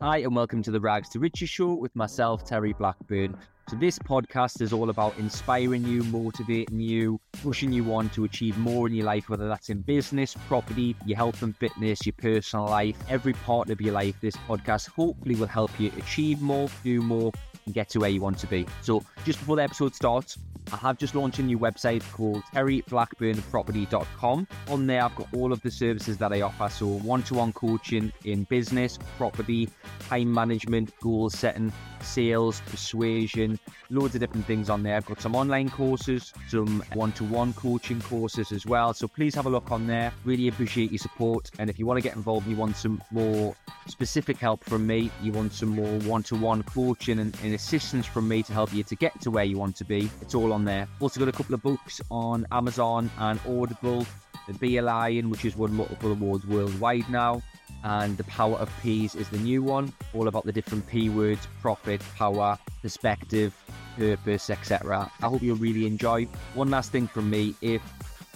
Hi, and welcome to the Rags to Riches show with myself, Terry Blackburn. So, this podcast is all about inspiring you, motivating you, pushing you on to achieve more in your life, whether that's in business, property, your health and fitness, your personal life, every part of your life. This podcast hopefully will help you achieve more, do more, and get to where you want to be. So, just before the episode starts, I have just launched a new website called terryblackburnproperty.com. On there, I've got all of the services that I offer. So, one to one coaching in business, property, time management, goal setting, sales, persuasion, loads of different things on there. I've got some online courses, some one to one coaching courses as well. So, please have a look on there. Really appreciate your support. And if you want to get involved, you want some more specific help from me, you want some more one to one coaching and, and assistance from me to help you to get to where you want to be, it's all on there. Also got a couple of books on Amazon and Audible. The Be a Lion, which has won multiple awards worldwide now, and The Power of P's is the new one, all about the different P words profit, power, perspective, purpose, etc. I hope you'll really enjoy. One last thing from me if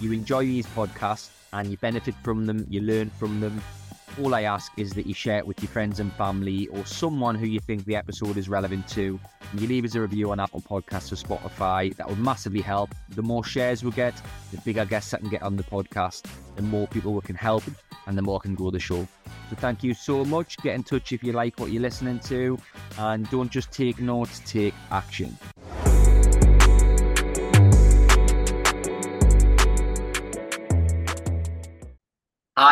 you enjoy these podcasts and you benefit from them, you learn from them, all I ask is that you share it with your friends and family or someone who you think the episode is relevant to. And you leave us a review on Apple Podcasts or Spotify. That would massively help. The more shares we get, the bigger guests I can get on the podcast, the more people we can help, and the more I can grow the show. So thank you so much. Get in touch if you like what you're listening to. And don't just take notes, take action.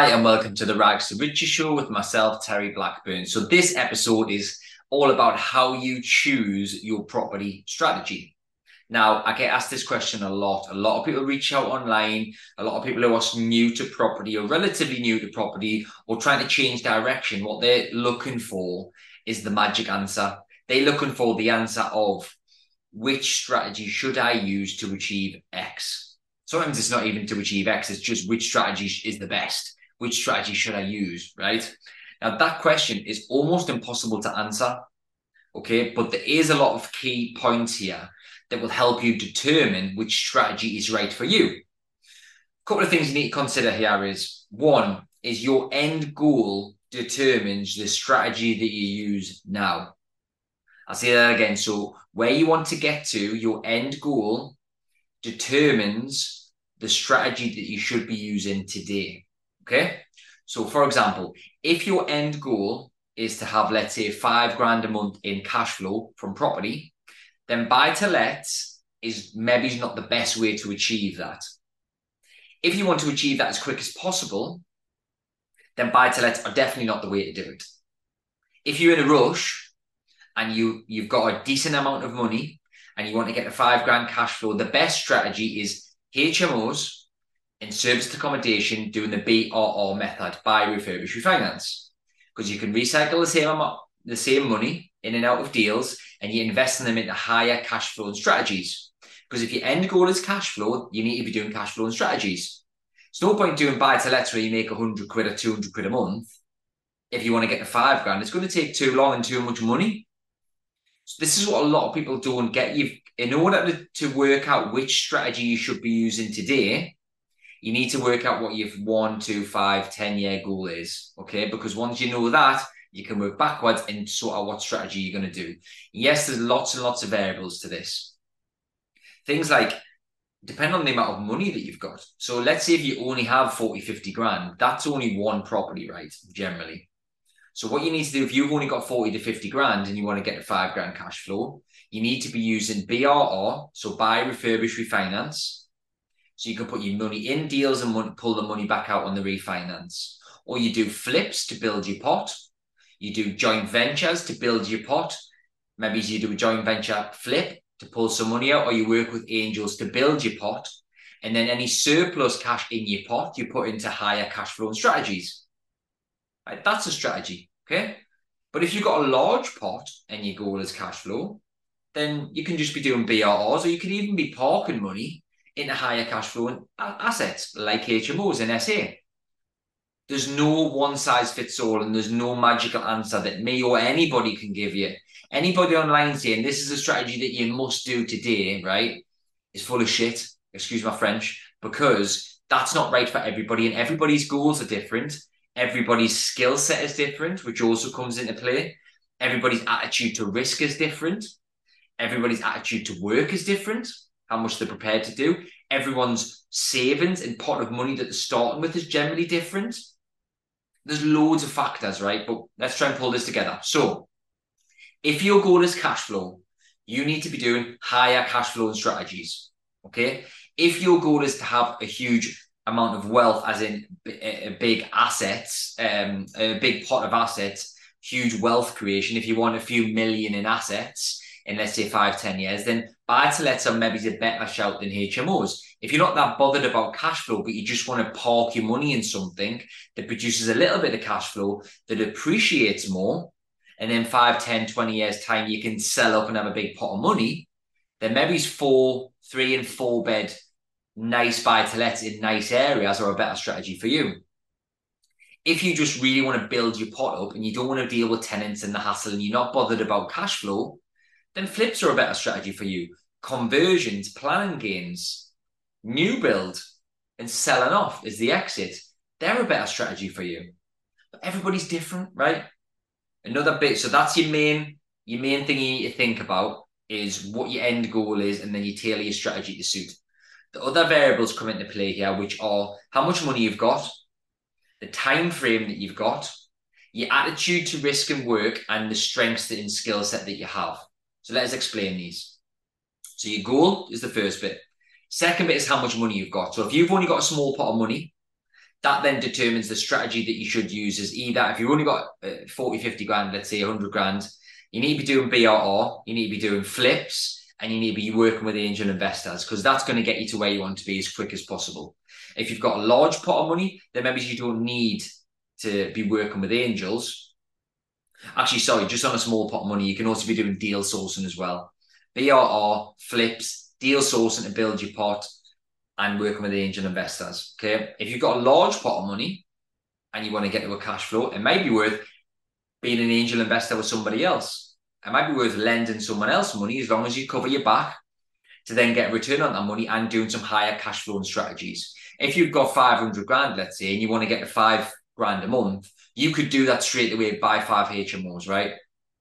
Hi, and welcome to the Rags to Riches show with myself, Terry Blackburn. So, this episode is all about how you choose your property strategy. Now, I get asked this question a lot. A lot of people reach out online, a lot of people who are new to property or relatively new to property or trying to change direction. What they're looking for is the magic answer. They're looking for the answer of which strategy should I use to achieve X? Sometimes it's not even to achieve X, it's just which strategy is the best. Which strategy should I use, right? Now, that question is almost impossible to answer, okay? But there is a lot of key points here that will help you determine which strategy is right for you. A couple of things you need to consider here is one is your end goal determines the strategy that you use now. I'll say that again. So, where you want to get to, your end goal determines the strategy that you should be using today. Okay. So, for example, if your end goal is to have, let's say, five grand a month in cash flow from property, then buy to let is maybe not the best way to achieve that. If you want to achieve that as quick as possible, then buy to let are definitely not the way to do it. If you're in a rush and you you've got a decent amount of money and you want to get a five grand cash flow, the best strategy is HMOs in serviced accommodation doing the BRR method, buy, refurbish, refinance. Because you can recycle the same amount, the same money in and out of deals and you're investing them into higher cash flow and strategies. Because if your end goal is cash flow, you need to be doing cash flow and strategies. It's no point doing buy to let where you make 100 quid or 200 quid a month. If you want to get to five grand, it's going to take too long and too much money. So this is what a lot of people don't get. You've in order to work out which strategy you should be using today, you need to work out what your one, two, five, 10 year goal is. Okay. Because once you know that, you can work backwards and sort out what strategy you're going to do. Yes, there's lots and lots of variables to this. Things like depend on the amount of money that you've got. So let's say if you only have 40, 50 grand, that's only one property, right? Generally. So what you need to do if you've only got 40 to 50 grand and you want to get a five grand cash flow, you need to be using BRR, so buy, refurbish, refinance. So you can put your money in deals and pull the money back out on the refinance. Or you do flips to build your pot. You do joint ventures to build your pot. Maybe you do a joint venture flip to pull some money out, or you work with angels to build your pot. And then any surplus cash in your pot, you put into higher cash flow strategies. Right? That's a strategy. Okay. But if you've got a large pot and your goal is cash flow, then you can just be doing BRRs or you can even be parking money into higher cash flowing assets like HMOs and SA. There's no one size fits all and there's no magical answer that me or anybody can give you. Anybody online saying this is a strategy that you must do today, right, is full of shit. Excuse my French, because that's not right for everybody and everybody's goals are different. Everybody's skill set is different, which also comes into play. Everybody's attitude to risk is different. Everybody's attitude to work is different, how much they're prepared to do. Everyone's savings and pot of money that they're starting with is generally different. There's loads of factors, right? But let's try and pull this together. So, if your goal is cash flow, you need to be doing higher cash flow strategies. Okay. If your goal is to have a huge amount of wealth, as in a big assets, um, a big pot of assets, huge wealth creation, if you want a few million in assets in let's say five, ten years, then buy to let are maybe a better shout than HMOs. If you're not that bothered about cash flow, but you just want to park your money in something that produces a little bit of cash flow that appreciates more, and then 5, 10, 20 years time, you can sell up and have a big pot of money, then maybe it's four, three and four bed, nice buy to let in nice areas are a better strategy for you. If you just really want to build your pot up and you don't want to deal with tenants and the hassle and you're not bothered about cash flow, then flips are a better strategy for you. Conversions, planning gains, new build, and selling off is the exit. They're a better strategy for you. But everybody's different, right? Another bit. So that's your main your main thing you need to think about is what your end goal is, and then you tailor your strategy to suit. The other variables come into play here, which are how much money you've got, the time frame that you've got, your attitude to risk and work, and the strengths and skill set that you have. So let us explain these. So your goal is the first bit. Second bit is how much money you've got. So if you've only got a small pot of money, that then determines the strategy that you should use is either if you've only got uh, 40, 50 grand, let's say 100 grand, you need to be doing BRR, you need to be doing flips, and you need to be working with angel investors because that's going to get you to where you want to be as quick as possible. If you've got a large pot of money, then maybe you don't need to be working with angels. Actually, sorry, just on a small pot of money, you can also be doing deal sourcing as well. BRR, flips, deal sourcing to build your pot, and working with angel investors. Okay. If you've got a large pot of money and you want to get to a cash flow, it may be worth being an angel investor with somebody else. It might be worth lending someone else money as long as you cover your back to then get a return on that money and doing some higher cash flow and strategies. If you've got 500 grand, let's say, and you want to get to five grand a month, you could do that straight away, buy five HMOs, right?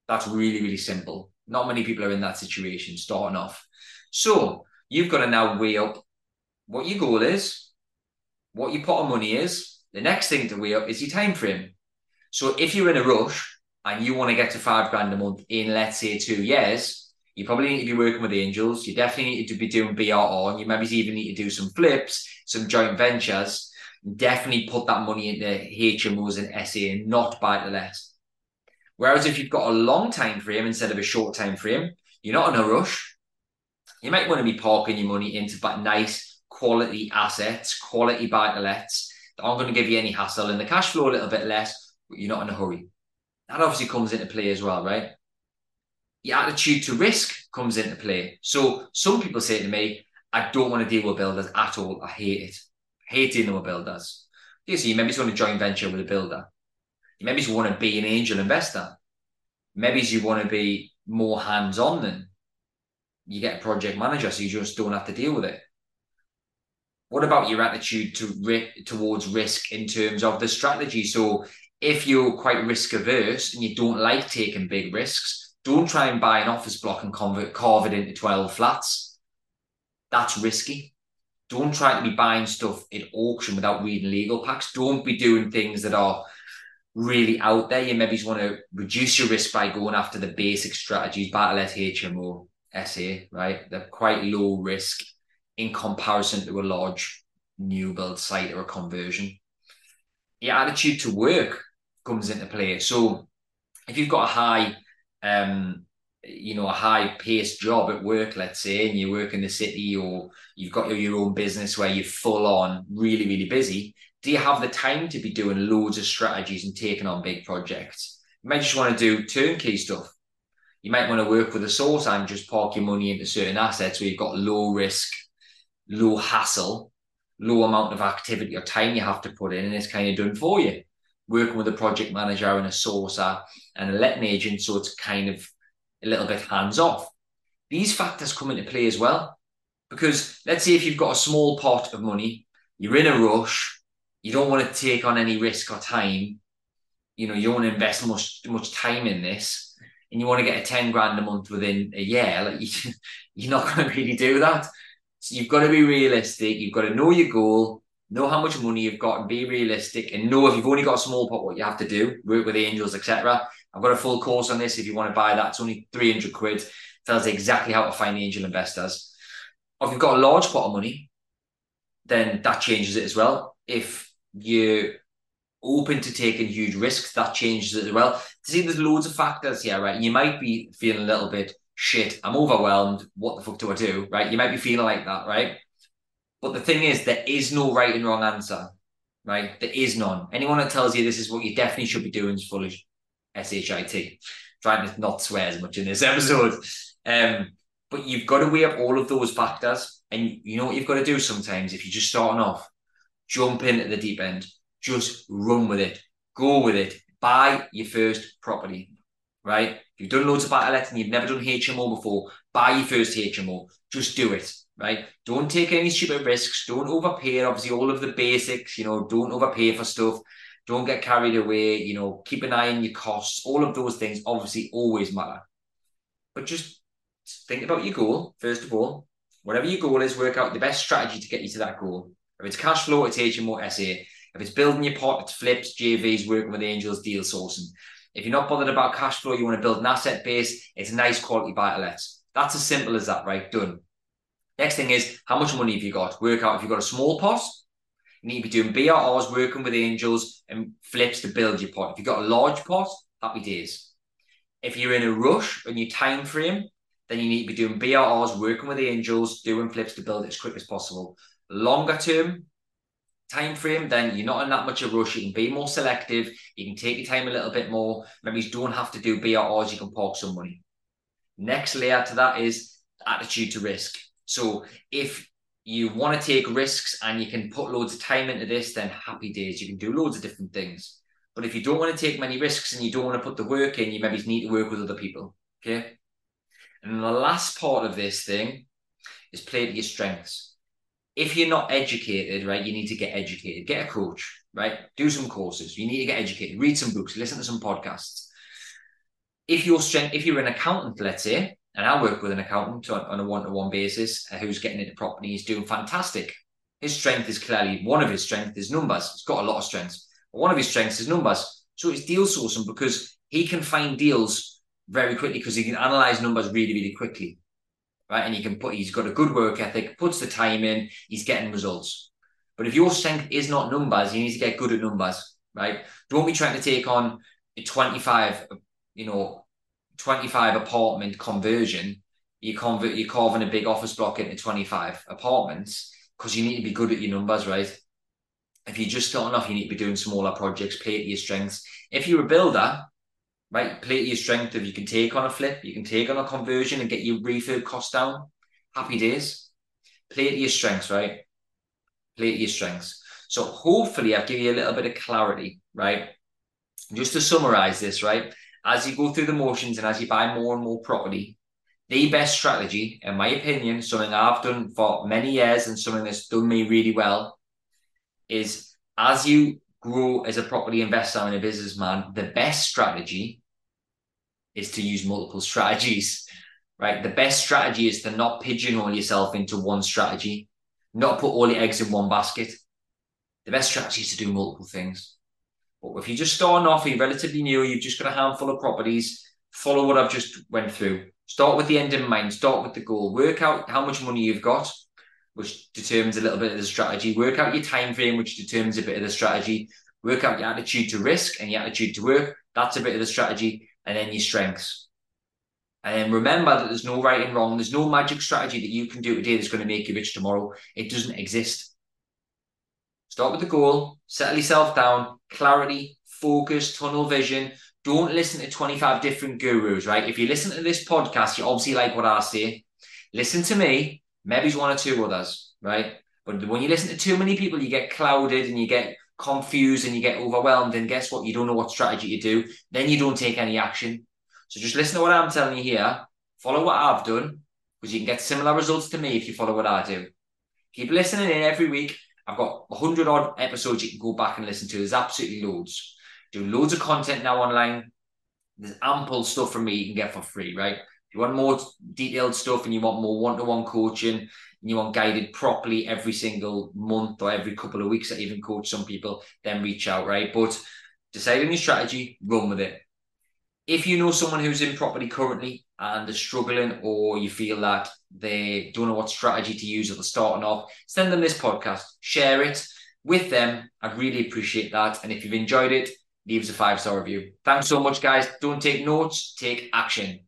That's really, really simple. Not many people are in that situation starting off. So you've got to now weigh up what your goal is, what your pot of money is. The next thing to weigh up is your time frame. So if you're in a rush and you want to get to five grand a month in, let's say, two years, you probably need to be working with angels. You definitely need to be doing BRR, and you maybe even need to do some flips, some joint ventures. Definitely put that money into HMOs and SA and not buy to let. Whereas if you've got a long time frame instead of a short time frame, you're not in a rush. You might want to be parking your money into but nice quality assets, quality buy to lets that aren't going to give you any hassle and the cash flow a little bit less, but you're not in a hurry. That obviously comes into play as well, right? Your attitude to risk comes into play. So some people say to me, I don't want to deal with builders at all. I hate it. I hate dealing with builders. You maybe you want to join venture with a builder. Maybe you want to be an angel investor. Maybe you want to be more hands-on than you get a project manager, so you just don't have to deal with it. What about your attitude to ri- towards risk in terms of the strategy? So if you're quite risk averse and you don't like taking big risks, don't try and buy an office block and convert carve it into 12 flats. That's risky. Don't try to be buying stuff in auction without reading legal packs. Don't be doing things that are really out there. You maybe just want to reduce your risk by going after the basic strategies, buy to let HMO, SA, right? They're quite low risk in comparison to a large new build site or a conversion. Your attitude to work comes into play. So if you've got a high, um, you know, a high paced job at work, let's say, and you work in the city or you've got your, your own business where you're full on, really, really busy, do you have the time to be doing loads of strategies and taking on big projects? You might just want to do turnkey stuff. You might want to work with a source and just park your money into certain assets where you've got low risk low hassle, low amount of activity or time you have to put in, and it's kind of done for you. Working with a project manager and a sourcer and a letting agent, so it's kind of a little bit hands off. These factors come into play as well. Because let's say if you've got a small pot of money, you're in a rush, you don't want to take on any risk or time. You know, you don't want to invest much much time in this, and you want to get a ten grand a month within a year. Like you, you're not going to really do that. So you've got to be realistic. You've got to know your goal, know how much money you've got, and be realistic, and know if you've only got a small pot, what you have to do. Work with angels, etc. I've got a full course on this. If you want to buy that, it's only three hundred quid. Tells exactly how to find angel investors. If you've got a large pot of money, then that changes it as well. If you're open to taking huge risks, that changes it as well. See, there's loads of factors here, right? You might be feeling a little bit shit, I'm overwhelmed. What the fuck do I do? Right? You might be feeling like that, right? But the thing is, there is no right and wrong answer, right? There is none. Anyone that tells you this is what you definitely should be doing is foolish. S H I T. Trying to not swear as much in this episode. Um, but you've got to weigh up all of those factors. And you know what you've got to do sometimes if you're just starting off? Jump in at the deep end. Just run with it. Go with it. Buy your first property, right? If you've done loads of buy and you've never done HMO before, buy your first HMO. Just do it, right? Don't take any stupid risks. Don't overpay. Obviously, all of the basics, you know, don't overpay for stuff. Don't get carried away. You know, keep an eye on your costs. All of those things obviously always matter. But just think about your goal, first of all. Whatever your goal is, work out the best strategy to get you to that goal. If it's cash flow, it's HMO SA. If it's building your pot, it's flips, JVs, working with angels, deal sourcing. If you're not bothered about cash flow, you want to build an asset base, it's nice quality buy to lets. That's as simple as that, right? Done. Next thing is how much money have you got? Work out if you've got a small pot, you need to be doing BRRs, working with angels, and flips to build your pot. If you've got a large pot, happy days. If you're in a rush and your time frame, then you need to be doing BRRs, working with angels, doing flips to build it as quick as possible. Longer term time frame, then you're not in that much of a rush. You can be more selective. You can take your time a little bit more. You don't have to do BRRs. You can park some money. Next layer to that is attitude to risk. So if you want to take risks and you can put loads of time into this, then happy days. You can do loads of different things. But if you don't want to take many risks and you don't want to put the work in, you maybe need to work with other people. Okay. And the last part of this thing is play to your strengths. If you're not educated, right, you need to get educated. Get a coach, right? Do some courses. You need to get educated. Read some books. Listen to some podcasts. If you're strength, if you're an accountant, let's say, and I work with an accountant on, on a one-to-one basis uh, who's getting into property. He's doing fantastic. His strength is clearly one of his strengths is numbers. He's got a lot of strengths. But one of his strengths is numbers. So it's deal sourcing because he can find deals very quickly because he can analyze numbers really, really quickly. Right. And he can put, he's got a good work ethic, puts the time in, he's getting results. But if your strength is not numbers, you need to get good at numbers. Right. Don't be trying to take on 25, you know, 25 apartment conversion, you convert you're carving a big office block into 25 apartments because you need to be good at your numbers, right? If you're just starting off, you need to be doing smaller projects, play to your strengths. If you're a builder, right, play to your strength. If you can take on a flip, you can take on a conversion and get your refurb cost down. Happy days. Play to your strengths, right? Play to your strengths. So hopefully I've given you a little bit of clarity, right? Just to summarize this, right? As you go through the motions and as you buy more and more property, the best strategy, in my opinion, something I've done for many years and something that's done me really well, is as you grow as a property investor and a businessman, the best strategy is to use multiple strategies, right? The best strategy is to not pigeonhole yourself into one strategy, not put all your eggs in one basket. The best strategy is to do multiple things. But if you're just starting off, you're relatively new, you've just got a handful of properties, follow what I've just went through. Start with the end in mind, start with the goal, work out how much money you've got, which determines a little bit of the strategy, work out your time frame, which determines a bit of the strategy, work out your attitude to risk and your attitude to work, that's a bit of the strategy, and then your strengths. And then remember that there's no right and wrong, there's no magic strategy that you can do today that's going to make you rich tomorrow. It doesn't exist. Start with the goal, settle yourself down, clarity, focus, tunnel vision. Don't listen to 25 different gurus, right? If you listen to this podcast, you obviously like what I say. Listen to me, maybe it's one or two others, right? But when you listen to too many people, you get clouded and you get confused and you get overwhelmed. And guess what? You don't know what strategy to do. Then you don't take any action. So just listen to what I'm telling you here. Follow what I've done because you can get similar results to me if you follow what I do. Keep listening in every week. I've got 100 odd episodes you can go back and listen to. There's absolutely loads. Do loads of content now online. There's ample stuff from me you can get for free, right? If you want more detailed stuff and you want more one-to-one coaching and you want guided properly every single month or every couple of weeks, I even coach some people, then reach out, right? But decide on your strategy, run with it. If you know someone who's in property currently and they're struggling or you feel that they don't know what strategy to use or they're starting off, send them this podcast, share it with them. I'd really appreciate that. And if you've enjoyed it, leave us a five star review. Thanks so much, guys. Don't take notes, take action.